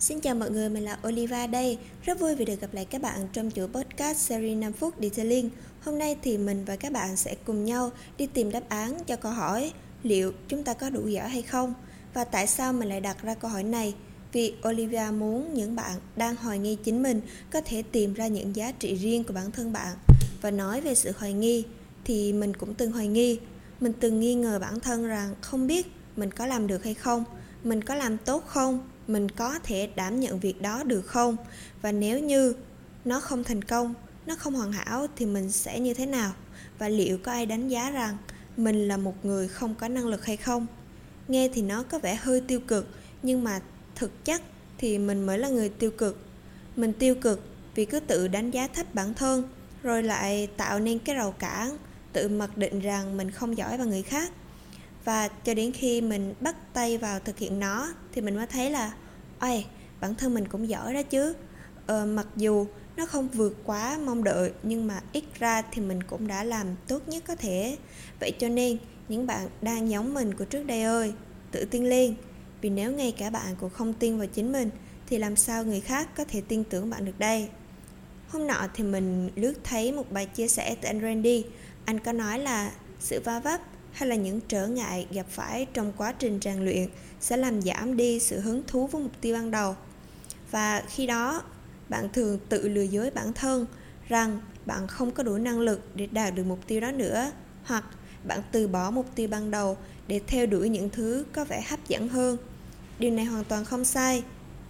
Xin chào mọi người, mình là Oliva đây. Rất vui vì được gặp lại các bạn trong chuỗi podcast series 5 phút Detailing. Hôm nay thì mình và các bạn sẽ cùng nhau đi tìm đáp án cho câu hỏi liệu chúng ta có đủ giỏi hay không? Và tại sao mình lại đặt ra câu hỏi này? Vì Olivia muốn những bạn đang hoài nghi chính mình có thể tìm ra những giá trị riêng của bản thân bạn. Và nói về sự hoài nghi thì mình cũng từng hoài nghi. Mình từng nghi ngờ bản thân rằng không biết mình có làm được hay không, mình có làm tốt không, mình có thể đảm nhận việc đó được không? Và nếu như nó không thành công, nó không hoàn hảo thì mình sẽ như thế nào? Và liệu có ai đánh giá rằng mình là một người không có năng lực hay không? Nghe thì nó có vẻ hơi tiêu cực, nhưng mà thực chất thì mình mới là người tiêu cực. Mình tiêu cực vì cứ tự đánh giá thấp bản thân, rồi lại tạo nên cái rào cản, tự mặc định rằng mình không giỏi bằng người khác và cho đến khi mình bắt tay vào thực hiện nó thì mình mới thấy là ôi bản thân mình cũng giỏi đó chứ. Ờ, mặc dù nó không vượt quá mong đợi nhưng mà ít ra thì mình cũng đã làm tốt nhất có thể. Vậy cho nên những bạn đang giống mình của trước đây ơi tự tin lên. Vì nếu ngay cả bạn cũng không tin vào chính mình thì làm sao người khác có thể tin tưởng bạn được đây? Hôm nọ thì mình lướt thấy một bài chia sẻ từ anh Randy. Anh có nói là sự va vấp hay là những trở ngại gặp phải trong quá trình rèn luyện sẽ làm giảm đi sự hứng thú với mục tiêu ban đầu. Và khi đó, bạn thường tự lừa dối bản thân rằng bạn không có đủ năng lực để đạt được mục tiêu đó nữa, hoặc bạn từ bỏ mục tiêu ban đầu để theo đuổi những thứ có vẻ hấp dẫn hơn. Điều này hoàn toàn không sai,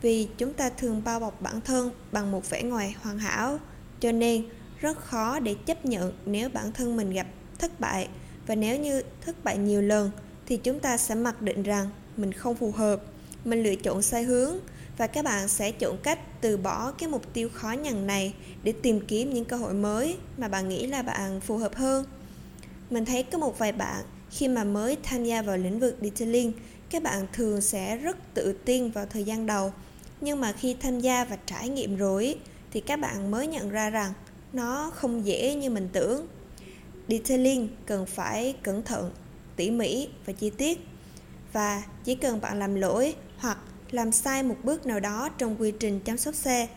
vì chúng ta thường bao bọc bản thân bằng một vẻ ngoài hoàn hảo, cho nên rất khó để chấp nhận nếu bản thân mình gặp thất bại và nếu như thất bại nhiều lần, thì chúng ta sẽ mặc định rằng mình không phù hợp. Mình lựa chọn sai hướng, và các bạn sẽ chọn cách từ bỏ cái mục tiêu khó nhằn này để tìm kiếm những cơ hội mới mà bạn nghĩ là bạn phù hợp hơn. Mình thấy có một vài bạn khi mà mới tham gia vào lĩnh vực detailing, các bạn thường sẽ rất tự tin vào thời gian đầu. Nhưng mà khi tham gia và trải nghiệm rồi, thì các bạn mới nhận ra rằng nó không dễ như mình tưởng detailing cần phải cẩn thận, tỉ mỉ và chi tiết. Và chỉ cần bạn làm lỗi hoặc làm sai một bước nào đó trong quy trình chăm sóc xe,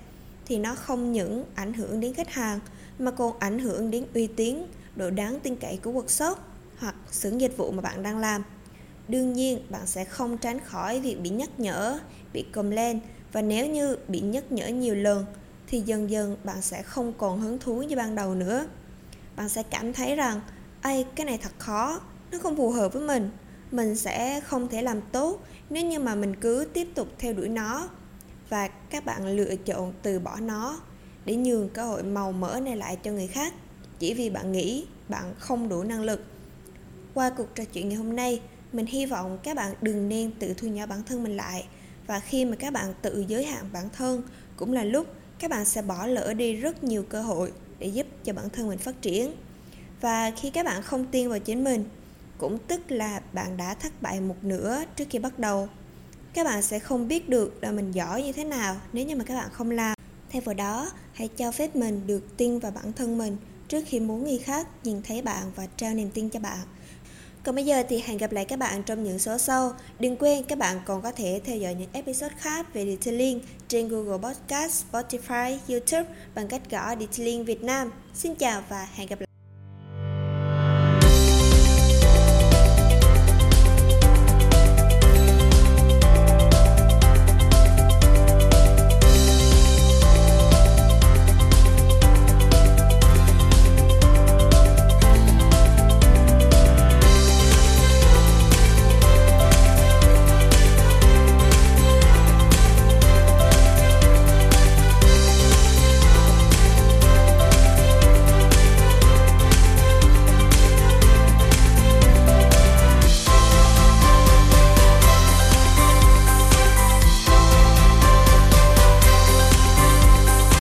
thì nó không những ảnh hưởng đến khách hàng, mà còn ảnh hưởng đến uy tín, độ đáng tin cậy của workshop hoặc xưởng dịch vụ mà bạn đang làm. Đương nhiên, bạn sẽ không tránh khỏi việc bị nhắc nhở, bị complain, và nếu như bị nhắc nhở nhiều lần, thì dần dần bạn sẽ không còn hứng thú như ban đầu nữa bạn sẽ cảm thấy rằng ai cái này thật khó, nó không phù hợp với mình. Mình sẽ không thể làm tốt nếu như mà mình cứ tiếp tục theo đuổi nó và các bạn lựa chọn từ bỏ nó để nhường cơ hội màu mỡ này lại cho người khác. Chỉ vì bạn nghĩ bạn không đủ năng lực. Qua cuộc trò chuyện ngày hôm nay, mình hy vọng các bạn đừng nên tự thu nhỏ bản thân mình lại và khi mà các bạn tự giới hạn bản thân, cũng là lúc các bạn sẽ bỏ lỡ đi rất nhiều cơ hội để giúp cho bản thân mình phát triển. Và khi các bạn không tin vào chính mình, cũng tức là bạn đã thất bại một nửa trước khi bắt đầu. Các bạn sẽ không biết được là mình giỏi như thế nào nếu như mà các bạn không làm. Thay vào đó, hãy cho phép mình được tin vào bản thân mình trước khi muốn người khác nhìn thấy bạn và trao niềm tin cho bạn còn bây giờ thì hẹn gặp lại các bạn trong những số sau. Đừng quên các bạn còn có thể theo dõi những episode khác về Detailing trên Google Podcast, Spotify, YouTube bằng cách gõ Detailing Việt Nam. Xin chào và hẹn gặp lại.